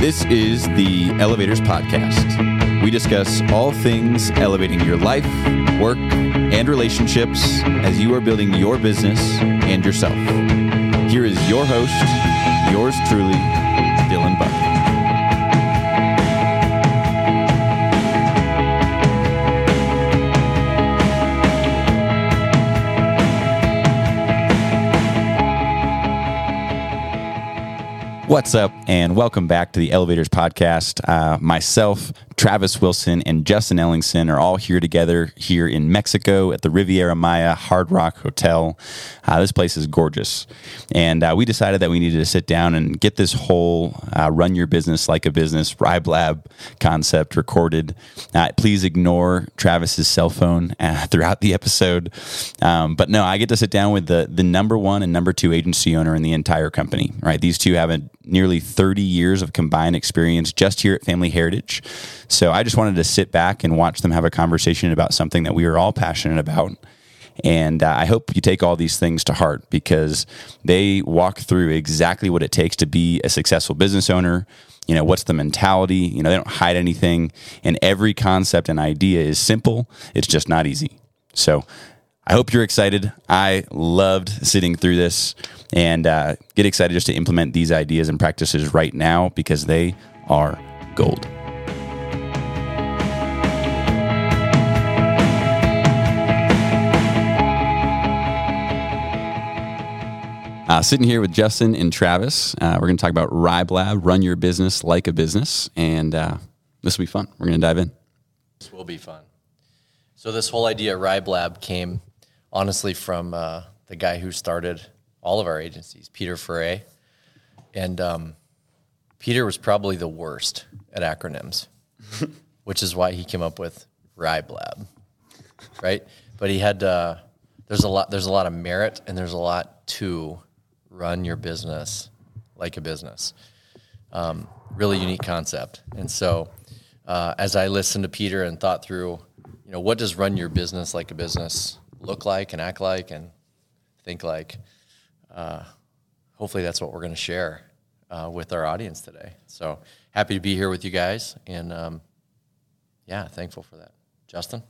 This is the Elevators Podcast. We discuss all things elevating your life, work, and relationships as you are building your business and yourself. Here is your host, yours truly, Dylan Buck. What's up, and welcome back to the Elevators Podcast. Uh, myself, Travis Wilson, and Justin Ellingson are all here together here in Mexico at the Riviera Maya Hard Rock Hotel. Uh, this place is gorgeous, and uh, we decided that we needed to sit down and get this whole uh, run your business like a business RYBLAB concept recorded. Uh, please ignore Travis's cell phone uh, throughout the episode, um, but no, I get to sit down with the the number one and number two agency owner in the entire company. Right, these two have a nearly 30 years of combined experience just here at Family Heritage. So I just wanted to sit back and watch them have a conversation about something that we are all passionate about. And uh, I hope you take all these things to heart because they walk through exactly what it takes to be a successful business owner. You know, what's the mentality? You know, they don't hide anything. And every concept and idea is simple, it's just not easy. So I hope you're excited. I loved sitting through this and uh, get excited just to implement these ideas and practices right now because they are gold. Uh, sitting here with Justin and Travis, uh, we're going to talk about RYBLAB, run your business like a business, and uh, this will be fun. We're going to dive in. This will be fun. So this whole idea, RYBLAB, came honestly from uh, the guy who started all of our agencies, Peter Ferre. And um, Peter was probably the worst at acronyms, which is why he came up with RYBLAB, right? But he had uh, there's a lot there's a lot of merit and there's a lot to run your business like a business. Um, really unique concept. And so, uh, as I listened to Peter and thought through, you know, what does run your business like a business look like and act like and think like? Uh, hopefully, that's what we're going to share uh, with our audience today. So happy to be here with you guys, and um, yeah, thankful for that. Justin.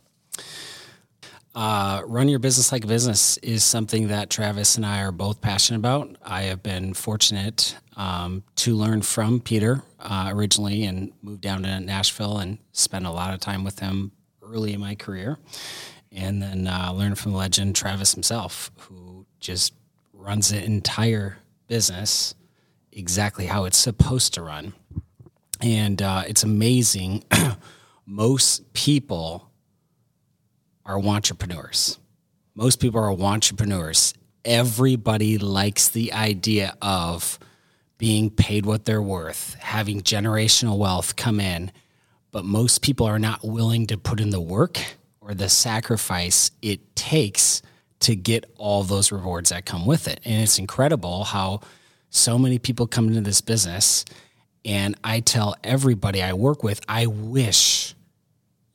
Uh, run your business like a business is something that Travis and I are both passionate about. I have been fortunate um, to learn from Peter uh, originally and moved down to Nashville and spent a lot of time with him early in my career. And then uh, learn from the legend Travis himself, who just runs the entire business exactly how it's supposed to run. And uh, it's amazing. Most people are wantrepreneurs. Most people are wantrepreneurs. Everybody likes the idea of being paid what they're worth, having generational wealth come in, but most people are not willing to put in the work or the sacrifice it takes to get all those rewards that come with it. And it's incredible how so many people come into this business and I tell everybody I work with, I wish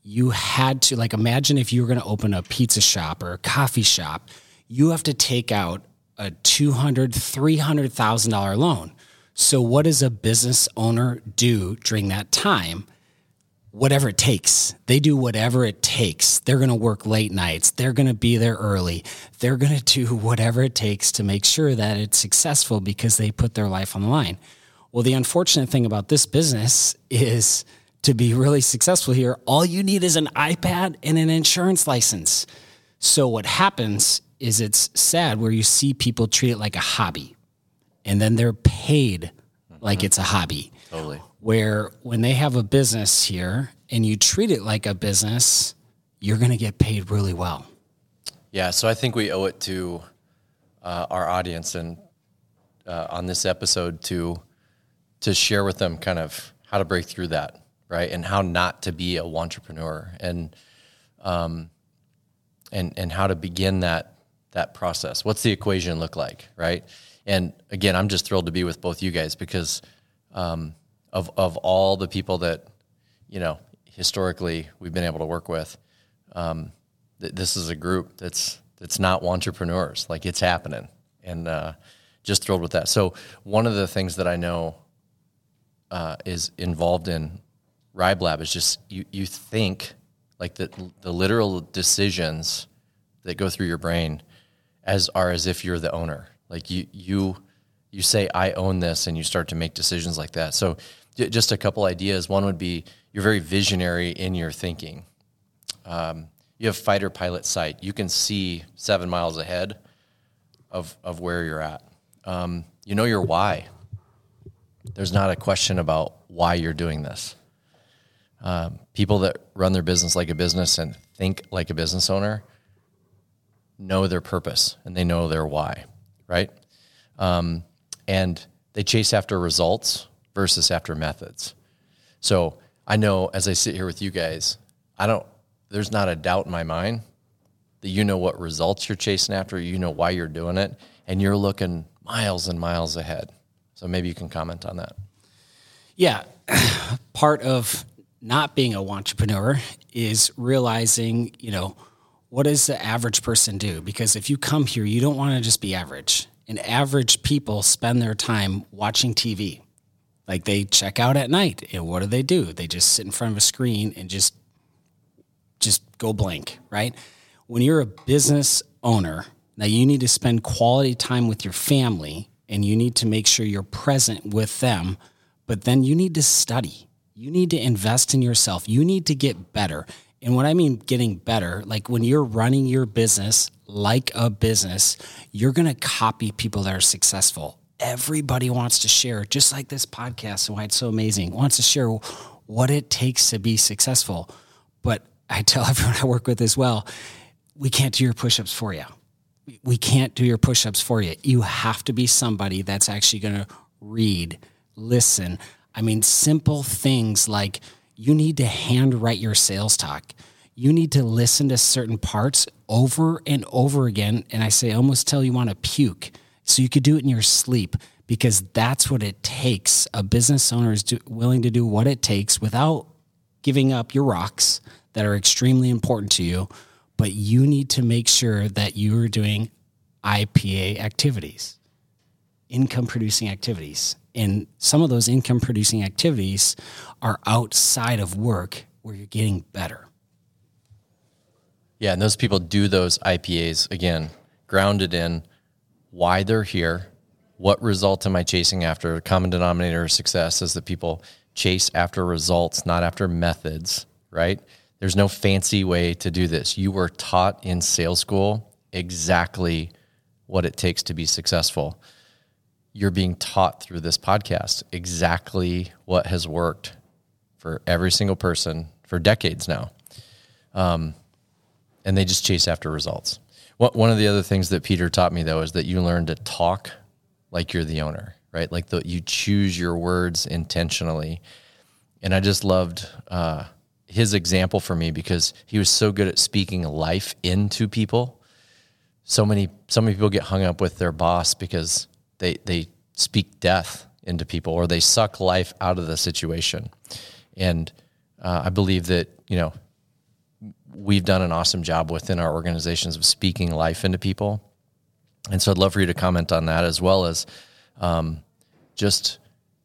you had to like imagine if you were going to open a pizza shop or a coffee shop you have to take out a $200 $300000 loan. So what does a business owner do during that time? Whatever it takes. They do whatever it takes. They're going to work late nights. They're going to be there early. They're going to do whatever it takes to make sure that it's successful because they put their life on the line. Well the unfortunate thing about this business is to be really successful here, all you need is an iPad and an insurance license. So what happens is it's sad where you see people treat it like a hobby and then they're paid like it's a hobby. Totally. Where when they have a business here and you treat it like a business, you're going to get paid really well. Yeah, so I think we owe it to uh, our audience and uh, on this episode to to share with them kind of how to break through that right? And how not to be a wantrepreneur and um, and and how to begin that that process. What's the equation look like, right? And again, I'm just thrilled to be with both you guys because um, of of all the people that you know historically we've been able to work with. Um, th- this is a group that's that's not wantrepreneurs. Like it's happening, and uh, just thrilled with that. So one of the things that I know uh, is involved in RYBLAB is just you you think like the the literal decisions that go through your brain as are as if you're the owner. Like you you you say I own this and you start to make decisions like that. So just a couple ideas. One would be you're very visionary in your thinking. Um, you have fighter pilot sight. You can see seven miles ahead of of where you're at. Um, you know your why. There's not a question about why you're doing this. Um, people that run their business like a business and think like a business owner know their purpose and they know their why, right? Um, and they chase after results versus after methods. So I know as I sit here with you guys, I don't, there's not a doubt in my mind that you know what results you're chasing after, you know why you're doing it, and you're looking miles and miles ahead. So maybe you can comment on that. Yeah. Part of not being a wantrepreneur is realizing, you know, what does the average person do? Because if you come here, you don't want to just be average. And average people spend their time watching TV. Like they check out at night. And what do they do? They just sit in front of a screen and just just go blank, right? When you're a business owner, now you need to spend quality time with your family and you need to make sure you're present with them, but then you need to study. You need to invest in yourself. You need to get better. And what I mean getting better, like when you're running your business like a business, you're going to copy people that are successful. Everybody wants to share, just like this podcast and why it's so amazing, wants to share what it takes to be successful. But I tell everyone I work with as well, we can't do your push ups for you. We can't do your push ups for you. You have to be somebody that's actually going to read, listen. I mean, simple things like, you need to handwrite your sales talk. You need to listen to certain parts over and over again. And I say almost till you want to puke. So you could do it in your sleep because that's what it takes. A business owner is do, willing to do what it takes without giving up your rocks that are extremely important to you. But you need to make sure that you are doing IPA activities, income producing activities. And some of those income producing activities are outside of work where you're getting better. Yeah, and those people do those IPAs again, grounded in why they're here, what result am I chasing after? Common denominator of success is that people chase after results, not after methods, right? There's no fancy way to do this. You were taught in sales school exactly what it takes to be successful you're being taught through this podcast exactly what has worked for every single person for decades now. Um, and they just chase after results. One of the other things that Peter taught me though is that you learn to talk like you're the owner, right? Like the, you choose your words intentionally. And I just loved uh, his example for me because he was so good at speaking life into people. So many, so many people get hung up with their boss because they they speak death into people or they suck life out of the situation. And uh, I believe that you know we've done an awesome job within our organizations of speaking life into people. And so I'd love for you to comment on that as well as um, just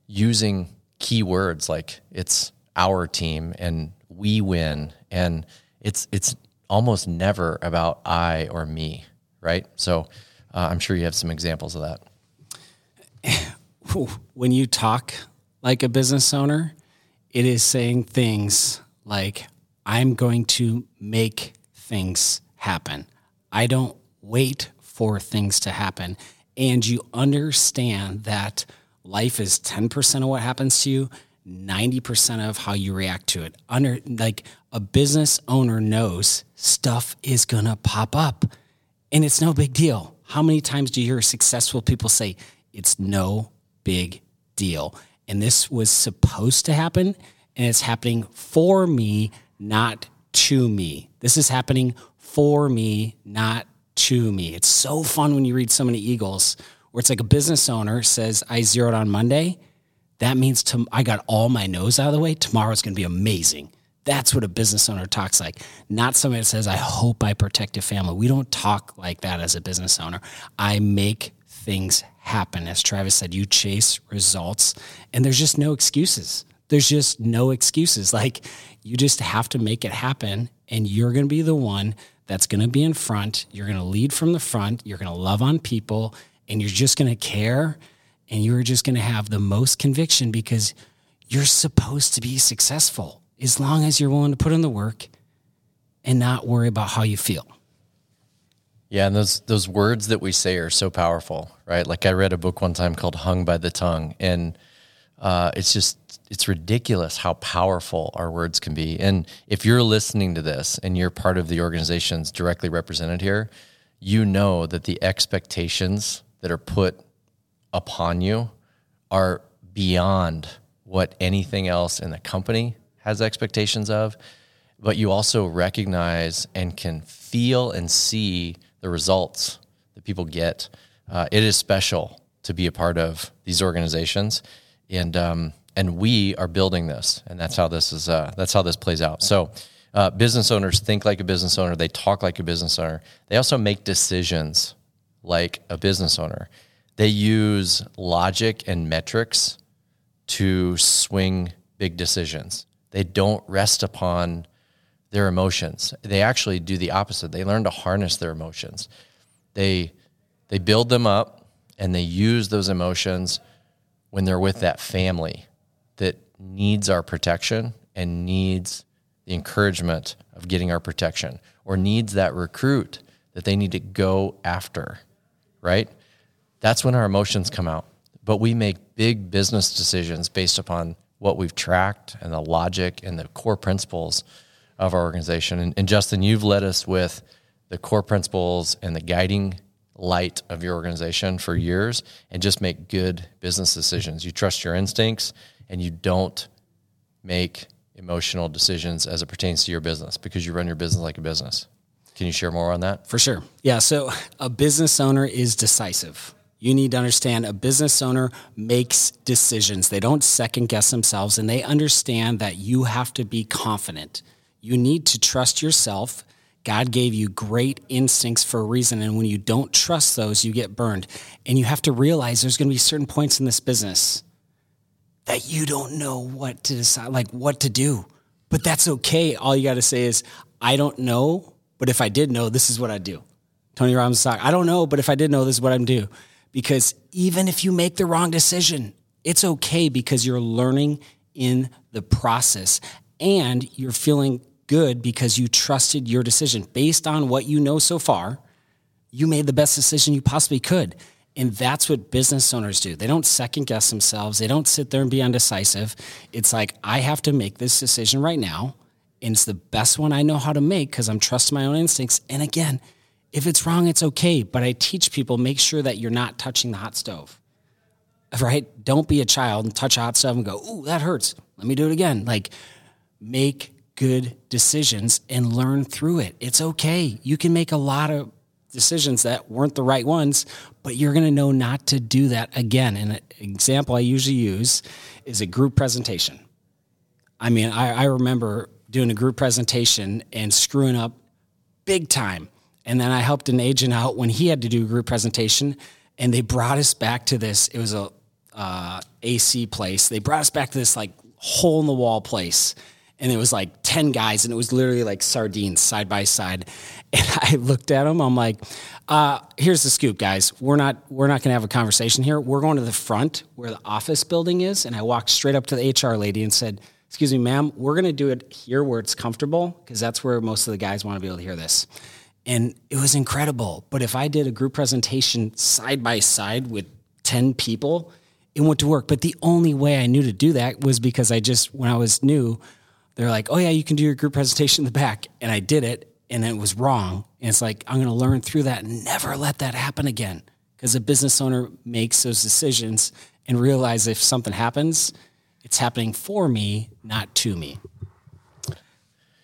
using key words like it's our team and we win and it's it's almost never about I or me, right? So uh, I'm sure you have some examples of that. when you talk like a business owner, it is saying things like, I'm going to make things happen. I don't wait for things to happen. And you understand that life is 10% of what happens to you, 90% of how you react to it. Under like a business owner knows stuff is going to pop up and it's no big deal. How many times do you hear successful people say, it's no big deal. And this was supposed to happen, and it's happening for me, not to me. This is happening for me, not to me. It's so fun when you read so many Eagles where it's like a business owner says, I zeroed on Monday. That means to, I got all my nose out of the way. Tomorrow's going to be amazing. That's what a business owner talks like, not somebody that says, I hope I protect a family. We don't talk like that as a business owner. I make things happen. As Travis said, you chase results, and there's just no excuses. There's just no excuses. Like you just have to make it happen, and you're going to be the one that's going to be in front. You're going to lead from the front. You're going to love on people, and you're just going to care, and you're just going to have the most conviction because you're supposed to be successful as long as you're willing to put in the work and not worry about how you feel. Yeah, and those those words that we say are so powerful, right? Like I read a book one time called "Hung by the Tongue," and uh, it's just it's ridiculous how powerful our words can be. And if you're listening to this and you're part of the organizations directly represented here, you know that the expectations that are put upon you are beyond what anything else in the company has expectations of. But you also recognize and can feel and see the results that people get. Uh, it is special to be a part of these organizations, and um, and we are building this, and that's how this is. Uh, that's how this plays out. So. Uh, business owners think like a business owner. They talk like a business owner. They also make decisions like a business owner. They use logic and metrics to swing big decisions. They don't rest upon their emotions. They actually do the opposite. They learn to harness their emotions. They they build them up and they use those emotions when they're with that family that needs our protection and needs the encouragement of getting our protection or needs that recruit that they need to go after, right? That's when our emotions come out. But we make big business decisions based upon what we've tracked and the logic and the core principles of our organization. And, and, Justin, you've led us with the core principles and the guiding light of your organization for years and just make good business decisions. You trust your instincts and you don't make emotional decisions as it pertains to your business because you run your business like a business. Can you share more on that? For sure. Yeah. So a business owner is decisive. You need to understand a business owner makes decisions. They don't second guess themselves and they understand that you have to be confident. You need to trust yourself. God gave you great instincts for a reason. And when you don't trust those, you get burned. And you have to realize there's going to be certain points in this business that you don't know what to decide, like what to do. But that's okay. All you got to say is, I don't know, but if I did know, this is what I'd do. Tony Robbins talk. I don't know, but if I did know, this is what I'm do. Because even if you make the wrong decision, it's okay because you're learning in the process and you're feeling good because you trusted your decision based on what you know so far. You made the best decision you possibly could. And that's what business owners do. They don't second guess themselves. They don't sit there and be undecisive. It's like, I have to make this decision right now. And it's the best one I know how to make because I'm trusting my own instincts. And again, if it's wrong, it's okay. But I teach people make sure that you're not touching the hot stove, right? Don't be a child and touch a hot stove and go, ooh, that hurts. Let me do it again. Like, make good decisions and learn through it. It's okay. You can make a lot of decisions that weren't the right ones, but you're going to know not to do that again. And an example I usually use is a group presentation. I mean, I, I remember doing a group presentation and screwing up big time. And then I helped an agent out when he had to do a group presentation, and they brought us back to this. It was a uh, AC place. They brought us back to this like hole in the wall place and it was like 10 guys and it was literally like sardines side by side. And i looked at them i'm like uh, here's the scoop guys. We're not we're not going to have a conversation here. We're going to the front where the office building is. And i walked straight up to the hr lady and said excuse me ma'am we're going to do it here where it's comfortable because that's where most of the guys want to be able to hear this. And it was incredible. But if i did a group presentation side by side with 10 people it went to work. But the only way i knew to do that was because i just when i was new they're like, oh yeah, you can do your group presentation in the back. And I did it and it was wrong. And it's like, I'm going to learn through that and never let that happen again. Because a business owner makes those decisions and realize if something happens, it's happening for me, not to me.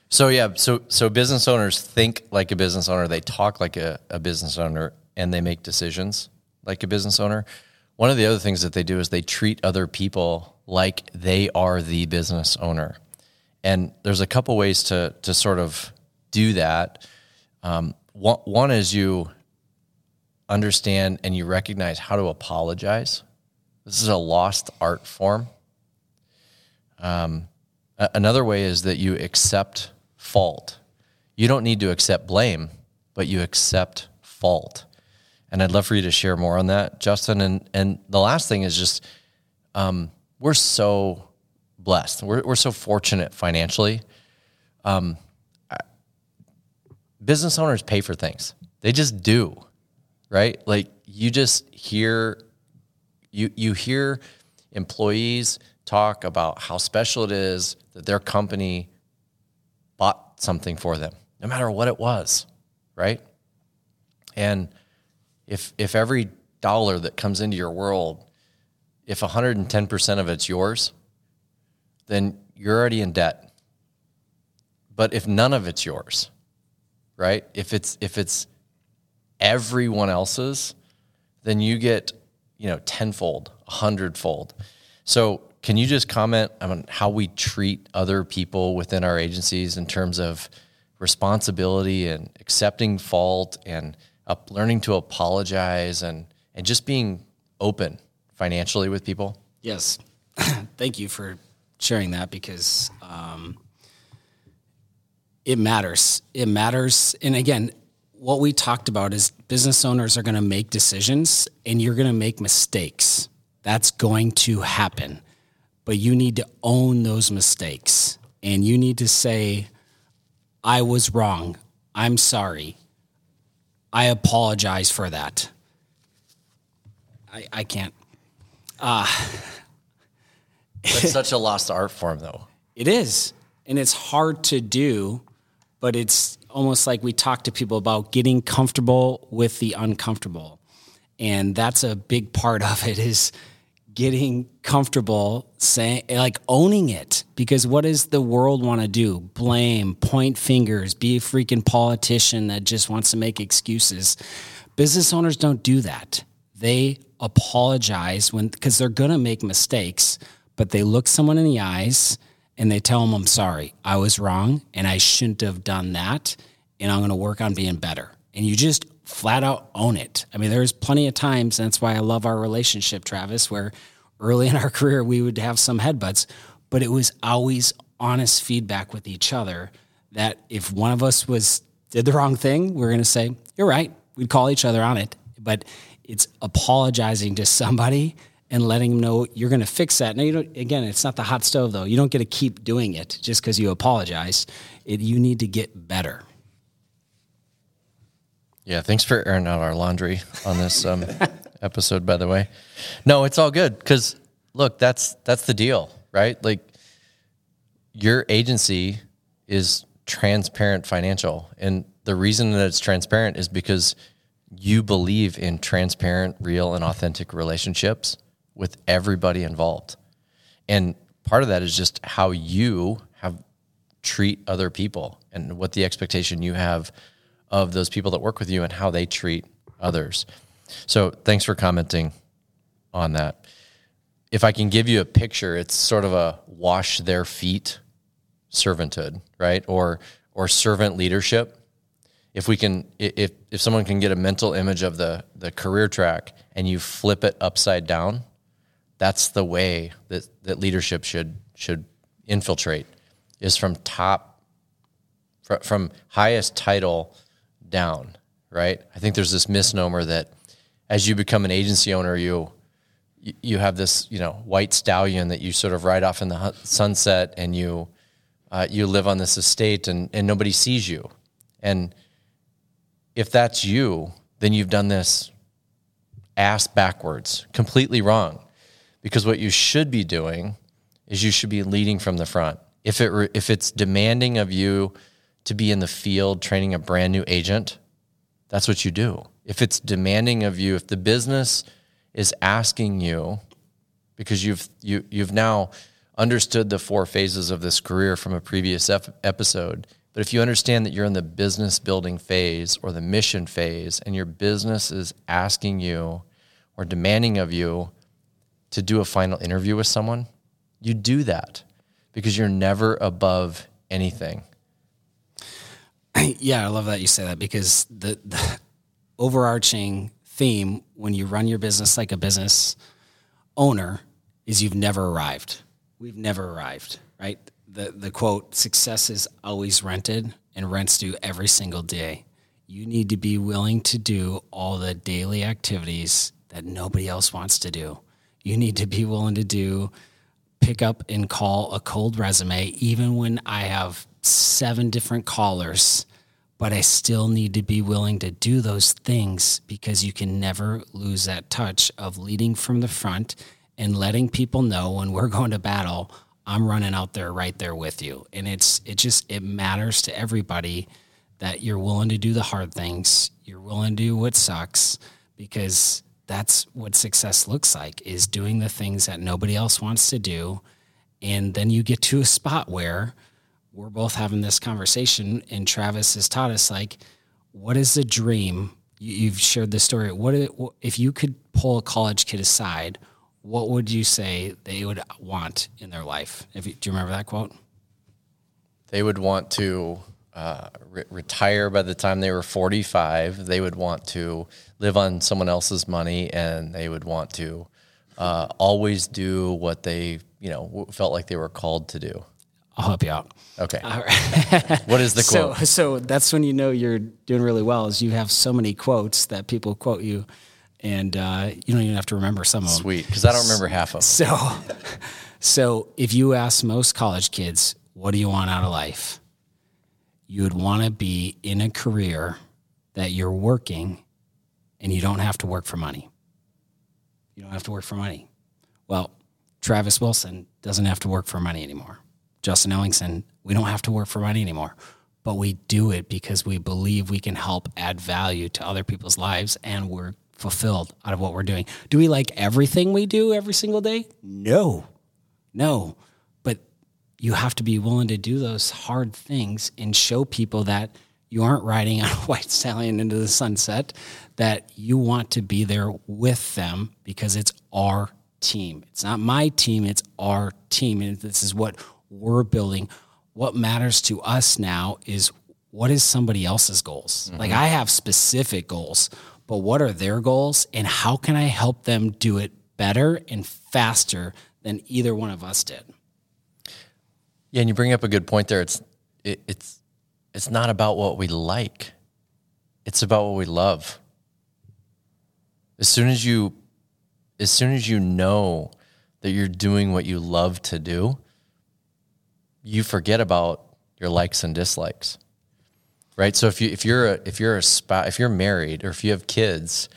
So yeah, so so business owners think like a business owner, they talk like a, a business owner, and they make decisions like a business owner. One of the other things that they do is they treat other people like they are the business owner. And there's a couple ways to to sort of do that. Um, one, one is you understand and you recognize how to apologize. This is a lost art form. Um, another way is that you accept fault. You don't need to accept blame, but you accept fault. And I'd love for you to share more on that, Justin. And and the last thing is just um, we're so blessed. We're we're so fortunate financially. Um, business owners pay for things. They just do, right? Like you just hear you you hear employees talk about how special it is that their company bought something for them, no matter what it was, right? And if if every dollar that comes into your world, if 110% of it's yours, then you're already in debt. But if none of it's yours, right? If it's if it's everyone else's, then you get, you know, tenfold, a hundredfold. So can you just comment on how we treat other people within our agencies in terms of responsibility and accepting fault and up, learning to apologize and, and just being open financially with people? Yes. Thank you for sharing that because um, it matters. It matters. And again, what we talked about is business owners are going to make decisions and you're going to make mistakes. That's going to happen but you need to own those mistakes and you need to say, I was wrong. I'm sorry. I apologize for that. I, I can't. Uh, it's such a lost art form, though. It is. And it's hard to do, but it's almost like we talk to people about getting comfortable with the uncomfortable. And that's a big part of it is getting comfortable saying like owning it because what does the world want to do blame point fingers be a freaking politician that just wants to make excuses business owners don't do that they apologize when because they're going to make mistakes but they look someone in the eyes and they tell them i'm sorry i was wrong and i shouldn't have done that and i'm going to work on being better and you just flat out own it. I mean, there's plenty of times, and that's why I love our relationship, Travis, where early in our career we would have some headbutts, but it was always honest feedback with each other that if one of us was did the wrong thing, we are going to say, "You're right." We'd call each other on it, but it's apologizing to somebody and letting them know you're going to fix that. Now, you don't. Again, it's not the hot stove though. You don't get to keep doing it just because you apologize. It, you need to get better. Yeah, thanks for airing out our laundry on this um, episode. By the way, no, it's all good because look, that's that's the deal, right? Like your agency is transparent financial, and the reason that it's transparent is because you believe in transparent, real, and authentic relationships with everybody involved, and part of that is just how you have treat other people and what the expectation you have of those people that work with you and how they treat others. So thanks for commenting on that. If I can give you a picture, it's sort of a wash their feet servanthood, right? Or or servant leadership. If we can if if someone can get a mental image of the the career track and you flip it upside down, that's the way that, that leadership should should infiltrate is from top from highest title down, right? I think there's this misnomer that as you become an agency owner, you you have this you know white stallion that you sort of ride off in the sunset, and you uh, you live on this estate, and and nobody sees you. And if that's you, then you've done this ass backwards, completely wrong. Because what you should be doing is you should be leading from the front. If it re- if it's demanding of you to be in the field training a brand new agent, that's what you do. If it's demanding of you, if the business is asking you, because you've you you've now understood the four phases of this career from a previous ep- episode, but if you understand that you're in the business building phase or the mission phase, and your business is asking you or demanding of you to do a final interview with someone, you do that because you're never above anything. yeah, I love that you say that because the, the overarching theme when you run your business like a business owner is you've never arrived. We've never arrived, right? The the quote success is always rented and rents due every single day. You need to be willing to do all the daily activities that nobody else wants to do. You need to be willing to do pick up and call a cold resume even when I have seven different callers but I still need to be willing to do those things because you can never lose that touch of leading from the front and letting people know when we're going to battle, I'm running out there right there with you. And it's it just it matters to everybody that you're willing to do the hard things, you're willing to do what sucks because that's what success looks like is doing the things that nobody else wants to do and then you get to a spot where we're both having this conversation, and Travis has taught us like, what is the dream? You've shared this story. What if you could pull a college kid aside? What would you say they would want in their life? If you, do you remember that quote? They would want to uh, re- retire by the time they were 45. They would want to live on someone else's money, and they would want to uh, always do what they, you know, felt like they were called to do. I'll help you out. Okay. All right. what is the quote? So, so that's when you know you're doing really well. Is you have so many quotes that people quote you, and uh, you don't even have to remember some of them. Sweet, because I don't remember half of them. So, so if you ask most college kids, "What do you want out of life?" You would want to be in a career that you're working, and you don't have to work for money. You don't have to work for money. Well, Travis Wilson doesn't have to work for money anymore. Justin Ellingson, we don't have to work for money anymore, but we do it because we believe we can help add value to other people's lives and we're fulfilled out of what we're doing. Do we like everything we do every single day? No, no. You have to be willing to do those hard things and show people that you aren't riding on a white stallion into the sunset, that you want to be there with them because it's our team. It's not my team, it's our team. And this is what we're building. What matters to us now is what is somebody else's goals? Mm-hmm. Like I have specific goals, but what are their goals and how can I help them do it better and faster than either one of us did? Yeah, and you bring up a good point there. It's it, it's it's not about what we like. It's about what we love. As soon as you as soon as you know that you're doing what you love to do, you forget about your likes and dislikes right so if you if you're a if you're a spouse if you're married or if you have kids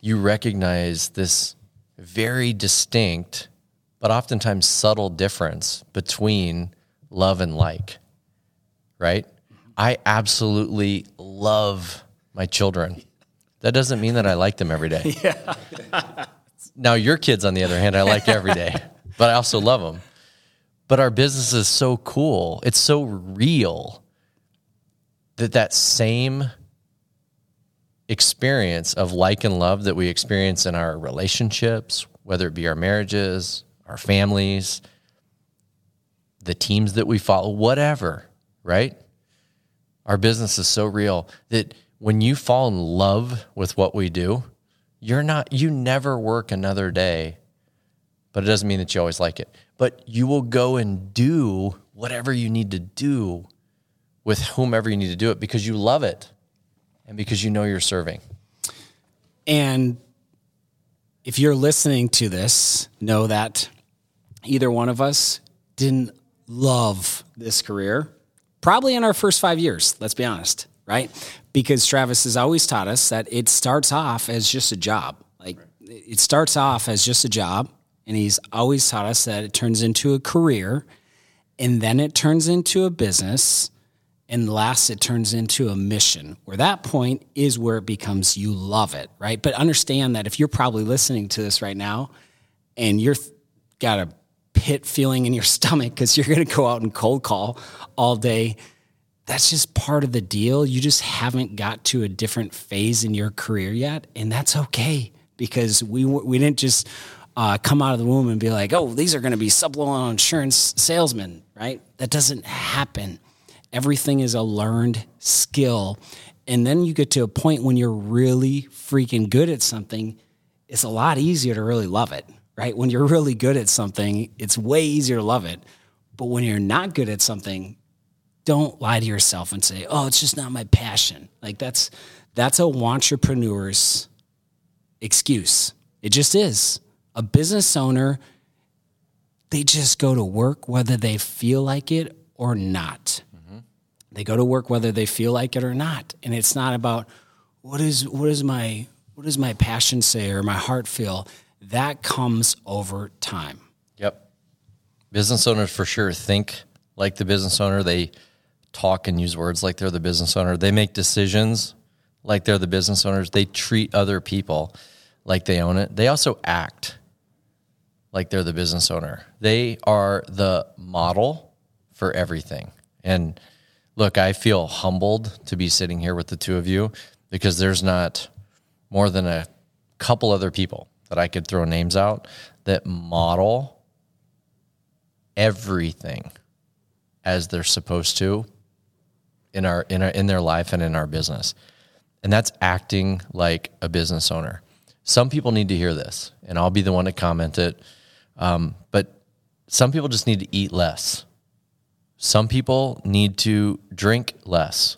you recognize this very distinct but oftentimes subtle difference between love and like right i absolutely love my children that doesn't mean that i like them every day yeah. now your kids on the other hand i like every day but i also love them but our business is so cool. It's so real that that same experience of like and love that we experience in our relationships, whether it be our marriages, our families, the teams that we follow, whatever, right? Our business is so real that when you fall in love with what we do, you're not, you never work another day, but it doesn't mean that you always like it but you will go and do whatever you need to do with whomever you need to do it because you love it and because you know you're serving. And if you're listening to this, know that either one of us didn't love this career, probably in our first five years, let's be honest, right? Because Travis has always taught us that it starts off as just a job. Like it starts off as just a job and he's always taught us that it turns into a career and then it turns into a business and last it turns into a mission where that point is where it becomes you love it right but understand that if you're probably listening to this right now and you're got a pit feeling in your stomach because you're going to go out and cold call all day that's just part of the deal you just haven't got to a different phase in your career yet and that's okay because we we didn't just uh, come out of the womb and be like, oh, these are going to be supplemental insurance salesmen, right? That doesn't happen. Everything is a learned skill. And then you get to a point when you're really freaking good at something, it's a lot easier to really love it, right? When you're really good at something, it's way easier to love it. But when you're not good at something, don't lie to yourself and say, "Oh, it's just not my passion." Like that's that's a wantrepreneur's excuse. It just is. A business owner they just go to work whether they feel like it or not. Mm-hmm. They go to work whether they feel like it or not. And it's not about what is what is my what does my passion say or my heart feel? That comes over time. Yep. Business owners for sure think like the business owner. They talk and use words like they're the business owner. They make decisions like they're the business owners. They treat other people like they own it. They also act like they're the business owner. They are the model for everything. And look, I feel humbled to be sitting here with the two of you because there's not more than a couple other people that I could throw names out that model everything as they're supposed to in our in our in their life and in our business. And that's acting like a business owner. Some people need to hear this, and I'll be the one to comment it. Um, but some people just need to eat less. Some people need to drink less,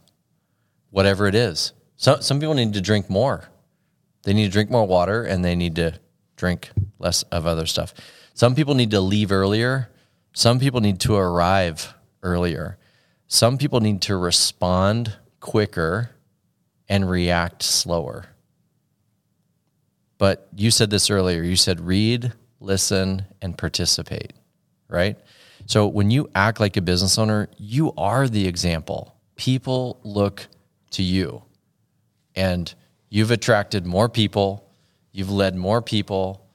whatever it is. So, some people need to drink more. They need to drink more water and they need to drink less of other stuff. Some people need to leave earlier. Some people need to arrive earlier. Some people need to respond quicker and react slower. But you said this earlier. You said read, listen, and participate, right? So when you act like a business owner, you are the example. People look to you. And you've attracted more people, you've led more people,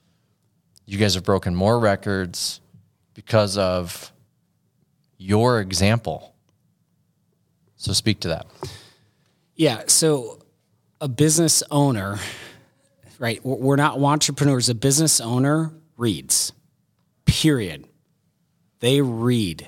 you guys have broken more records because of your example. So speak to that. Yeah. So a business owner, right? We're not wantrepreneurs. A business owner reads, period. They read.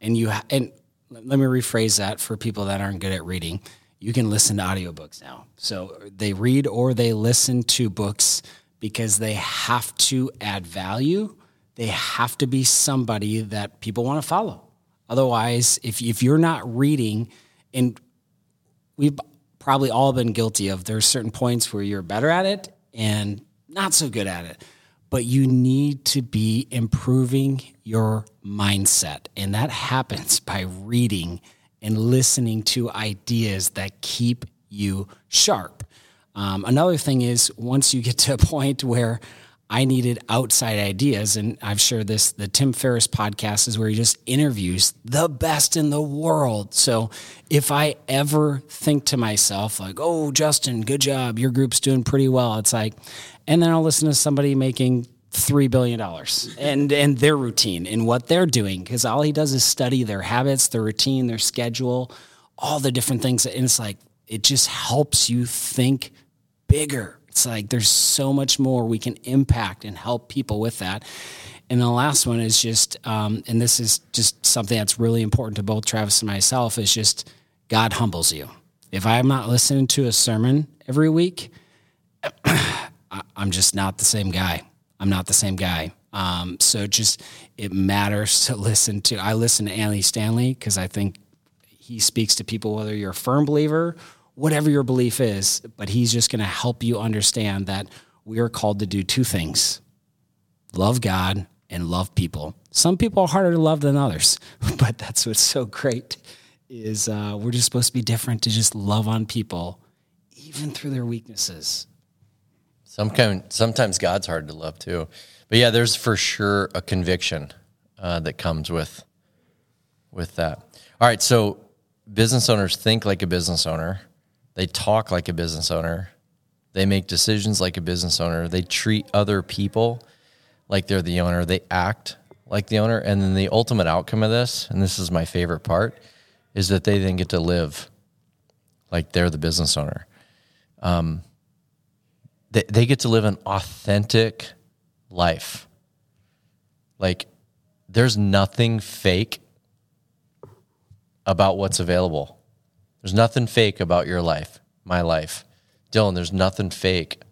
And you, and let me rephrase that for people that aren't good at reading. You can listen to audiobooks now. So they read or they listen to books because they have to add value. They have to be somebody that people want to follow. Otherwise, if, if you're not reading, and we've probably all been guilty of, there's certain points where you're better at it and not so good at it but you need to be improving your mindset. And that happens by reading and listening to ideas that keep you sharp. Um, another thing is once you get to a point where I needed outside ideas, and I've shared this. The Tim Ferriss podcast is where he just interviews the best in the world. So if I ever think to myself, like, oh, Justin, good job, your group's doing pretty well, it's like, and then I'll listen to somebody making three billion dollars and and their routine and what they're doing because all he does is study their habits, their routine, their schedule, all the different things, and it's like it just helps you think bigger it's like there's so much more we can impact and help people with that. And the last one is just, um, and this is just something that's really important to both Travis and myself, is just God humbles you. If I'm not listening to a sermon every week, I'm just not the same guy. I'm not the same guy. Um, so just it matters to listen to. I listen to Andy Stanley because I think he speaks to people whether you're a firm believer whatever your belief is, but he's just going to help you understand that we are called to do two things love God and love people. Some people are harder to love than others, but that's what's so great is uh, we're just supposed to be different to just love on people, even through their weaknesses. Some kind, sometimes God's hard to love too, but yeah, there's for sure a conviction uh, that comes with with that. All right, so business owners think like a business owner. They talk like a business owner. They make decisions like a business owner. They treat other people like they're the owner. They act like the owner. And then the ultimate outcome of this, and this is my favorite part, is that they then get to live like they're the business owner. Um, they, they get to live an authentic life. Like there's nothing fake about what's available There's nothing fake about your life, my life. Dylan, there's nothing fake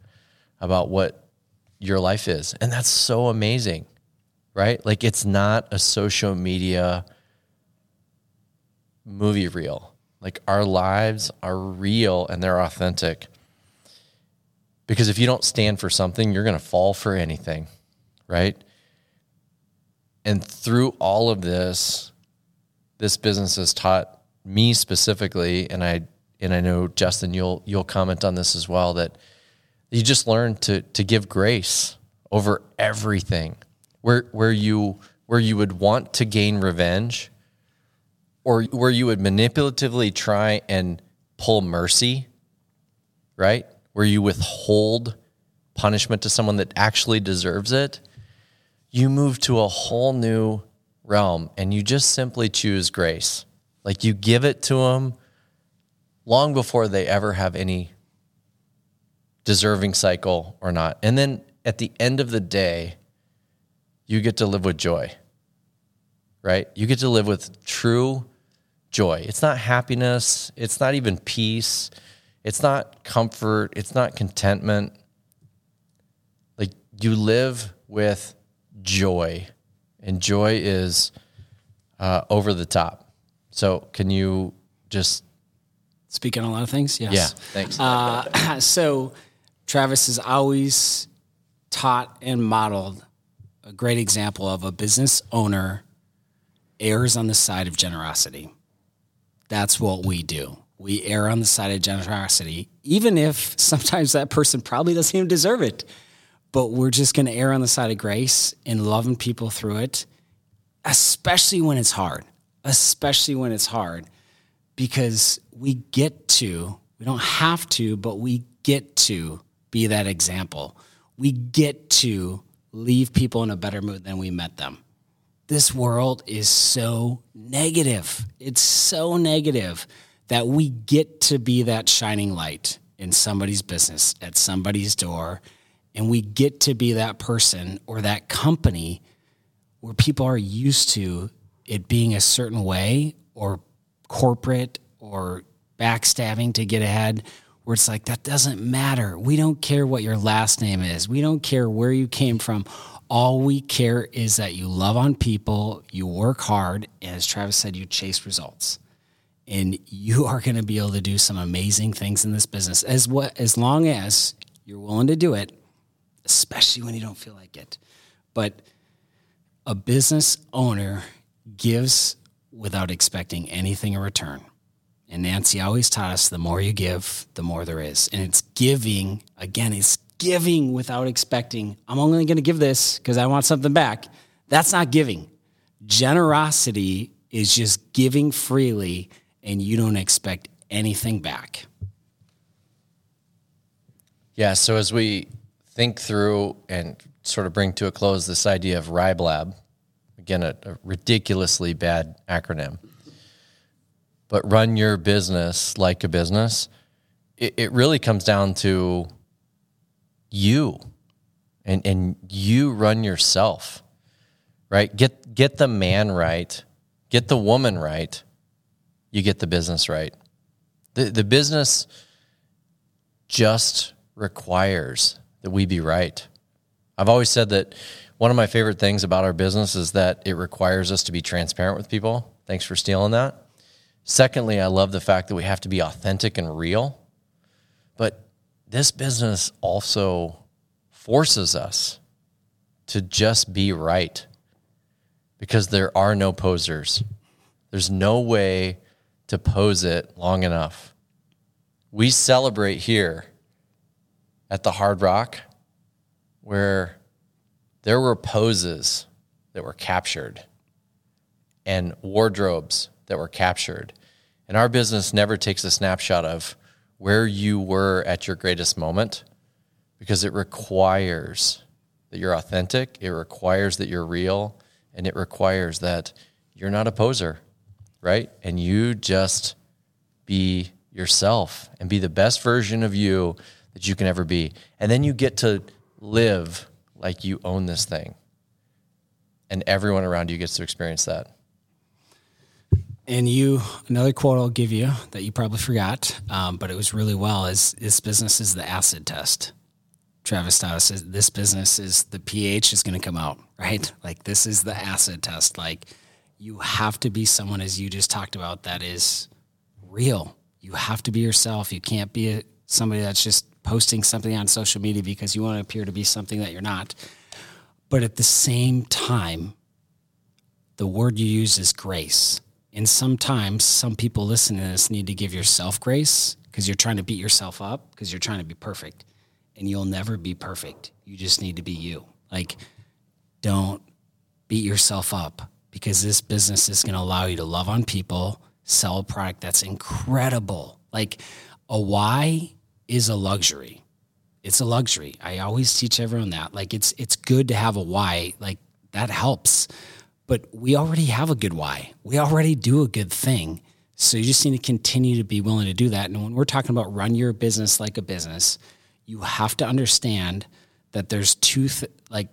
about what your life is. And that's so amazing, right? Like it's not a social media movie reel. Like our lives are real and they're authentic. Because if you don't stand for something, you're going to fall for anything, right? And through all of this, this business has taught me specifically, and I and I know Justin, you'll you'll comment on this as well that you just learn to to give grace over everything. Where where you where you would want to gain revenge, or where you would manipulatively try and pull mercy, right? Where you withhold punishment to someone that actually deserves it, you move to a whole new realm and you just simply choose grace. Like you give it to them long before they ever have any deserving cycle or not. And then at the end of the day, you get to live with joy, right? You get to live with true joy. It's not happiness, it's not even peace, it's not comfort, it's not contentment. Like you live with joy, and joy is uh, over the top. So, can you just speak on a lot of things, yes. yeah? Thanks. Uh, so Travis has always taught and modeled a great example of a business owner errs on the side of generosity. That's what we do. We err on the side of generosity, even if sometimes that person probably doesn't even deserve it. But we're just going to err on the side of grace and loving people through it, especially when it's hard, especially when it's hard because we get to, we don't have to, but we get to be that example. We get to leave people in a better mood than we met them. This world is so negative. It's so negative that we get to be that shining light in somebody's business, at somebody's door, and we get to be that person or that company where people are used to it being a certain way or corporate or backstabbing to get ahead where it's like that doesn't matter. We don't care what your last name is. We don't care where you came from. All we care is that you love on people you work hard and as travis said you chase results and you are going to be able to do some amazing things in this business as what as long as you're willing to do it especially when you don't feel like it but a business owner gives without expecting anything in return. And Nancy always taught us the more you give, the more there is. And it's giving, again, it's giving without expecting, I'm only going to give this because I want something back. That's not giving. Generosity is just giving freely and you don't expect anything back. Yeah. So as we think through and sort of bring to a close this idea of RYBLAB, again, a, a ridiculously bad acronym, but run your business like a business, it, it really comes down to you and, and you run yourself, right? Get, get the man right, get the woman right, you get the business right. The, the business just requires that we be right. I've always said that one of my favorite things about our business is that it requires us to be transparent with people. Thanks for stealing that. Secondly, I love the fact that we have to be authentic and real. But this business also forces us to just be right because there are no posers. There's no way to pose it long enough. We celebrate here at the Hard Rock where there were poses that were captured and wardrobes that were captured. And our business never takes a snapshot of where you were at your greatest moment because it requires that you're authentic, it requires that you're real, and it requires that you're not a poser, right? And you just be yourself and be the best version of you that you can ever be. And then you get to live like you own this thing. And everyone around you gets to experience that. And you, another quote I'll give you that you probably forgot, um, but it was really well is this business is the acid test. Travis Stoddard says this business is the pH is going to come out, right? Like this is the acid test. Like you have to be someone, as you just talked about, that is real. You have to be yourself. You can't be a, somebody that's just posting something on social media because you want to appear to be something that you're not. But at the same time, the word you use is grace. And sometimes some people listening to this need to give yourself grace because you're trying to beat yourself up because you're trying to be perfect. And you'll never be perfect. You just need to be you. Like, don't beat yourself up because this business is going to allow you to love on people, sell a product that's incredible. Like, a why is a luxury. It's a luxury. I always teach everyone that. Like, it's it's good to have a why. Like that helps but we already have a good why. We already do a good thing. So you just need to continue to be willing to do that. And when we're talking about run your business like a business, you have to understand that there's two, th- like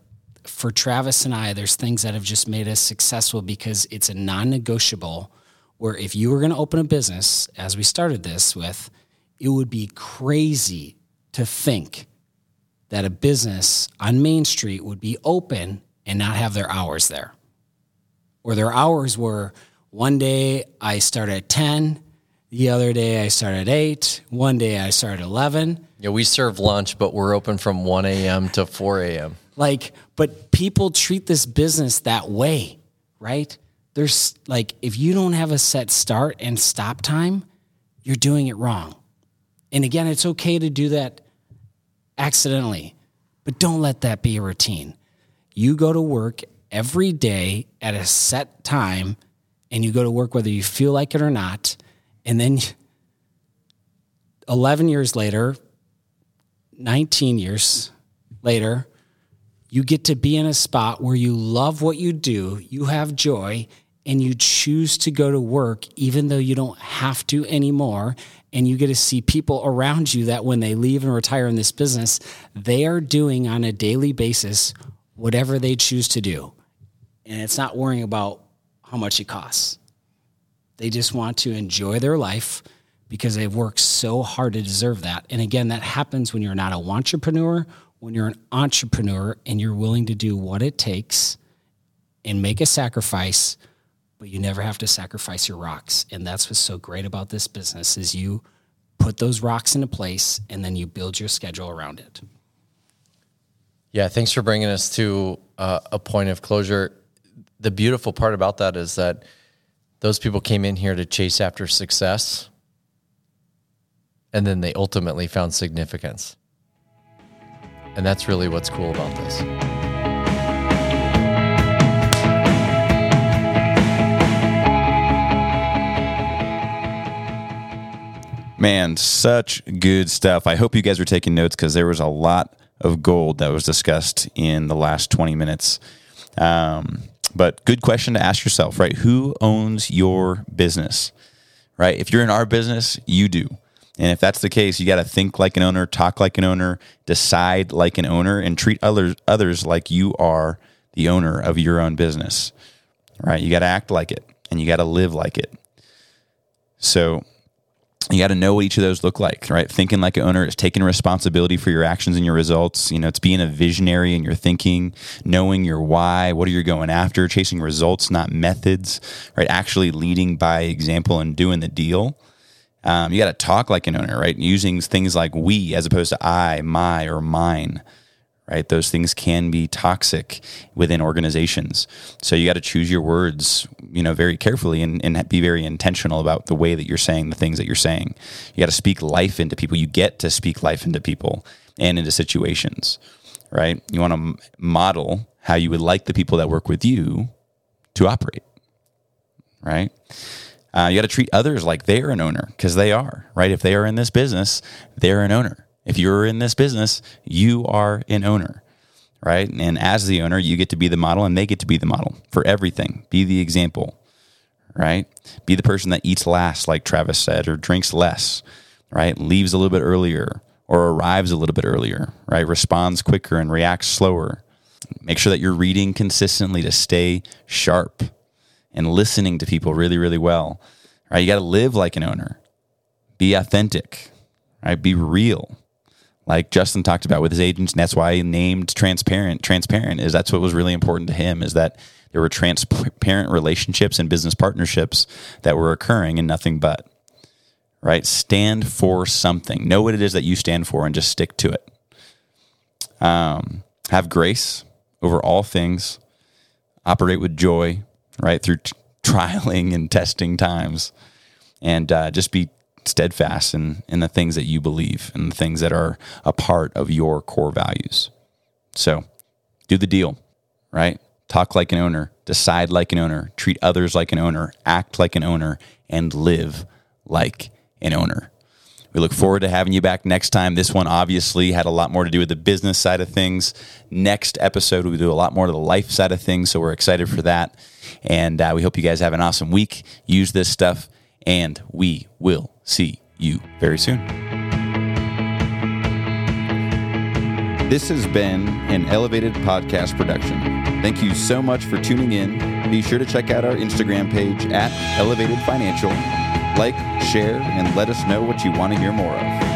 for Travis and I, there's things that have just made us successful because it's a non negotiable. Where if you were going to open a business, as we started this with, it would be crazy to think that a business on Main Street would be open and not have their hours there or their hours were one day I start at 10, the other day I start at 8, one day I start at 11. Yeah, we serve lunch, but we're open from 1 a.m. to 4 a.m. Like, but people treat this business that way, right? There's like, if you don't have a set start and stop time, you're doing it wrong. And again, it's okay to do that accidentally, but don't let that be a routine. You go to work every day at a set time and you go to work whether you feel like it or not. And then 11 years later, 19 years later, you get to be in a spot where you love what you do, you have joy, and you choose to go to work even though you don't have to anymore. And you get to see people around you that when they leave and retire in this business, they are doing on a daily basis whatever they choose to do and it's not worrying about how much it costs. They just want to enjoy their life because they've worked so hard to deserve that. And again, that happens when you're not a wantrepreneur, when you're an entrepreneur and you're willing to do what it takes and make a sacrifice, but you never have to sacrifice your rocks. And that's what's so great about this business is you put those rocks into place and then you build your schedule around it. Yeah, thanks for bringing us to uh, a point of closure the beautiful part about that is that those people came in here to chase after success and then they ultimately found significance. And that's really what's cool about this. Man, such good stuff. I hope you guys are taking notes because there was a lot of gold that was discussed in the last 20 minutes. Um, but good question to ask yourself, right? Who owns your business, right? If you're in our business, you do. And if that's the case, you got to think like an owner, talk like an owner, decide like an owner, and treat others others like you are the owner of your own business. Right? You got to act like it, and you got to live like it. So you got to know what each of those look like, right? Thinking like an owner is taking responsibility for your actions and your results. You know, it's being a visionary in your thinking, knowing your why, what are you going after, chasing results, not methods, right? Actually leading by example and doing the deal. Um, you got to talk like an owner, right? Using things like we as opposed to I, my, or mine right? Those things can be toxic within organizations. So you got to choose your words, you know, very carefully and, and be very intentional about the way that you're saying the things that you're saying. You got to speak life into people. You get to speak life into people and into situations, right? You want to model how you would like the people that work with you to operate, right? Uh, you got to treat others like they're an owner because they are, right? If they are in this business, they're an owner if you're in this business, you are an owner, right? And as the owner, you get to be the model and they get to be the model for everything. Be the example, right? Be the person that eats last, like Travis said, or drinks less, right? Leaves a little bit earlier or arrives a little bit earlier, right? Responds quicker and reacts slower. Make sure that you're reading consistently to stay sharp and listening to people really, really well. Right? You got to live like an owner. Be authentic. Right? Be real. Like Justin talked about with his agents, and that's why he named transparent. Transparent is that's what was really important to him is that there were transparent relationships and business partnerships that were occurring and nothing but. Right? Stand for something. Know what it is that you stand for and just stick to it. Um, have grace over all things. Operate with joy, right? Through t- trialing and testing times. And uh, just be steadfast in, in the things that you believe and the things that are a part of your core values. So do the deal, right? Talk like an owner, decide like an owner, treat others like an owner, act like an owner, and live like an owner. We look forward to having you back next time. This one obviously had a lot more to do with the business side of things. Next episode, we do a lot more to the life side of things. So we're excited for that. And uh, we hope you guys have an awesome week. Use this stuff, and we will see you very soon. This has been an Elevated Podcast production. Thank you so much for tuning in. Be sure to check out our Instagram page at Elevated Financial. Like, share, and let us know what you want to hear more of.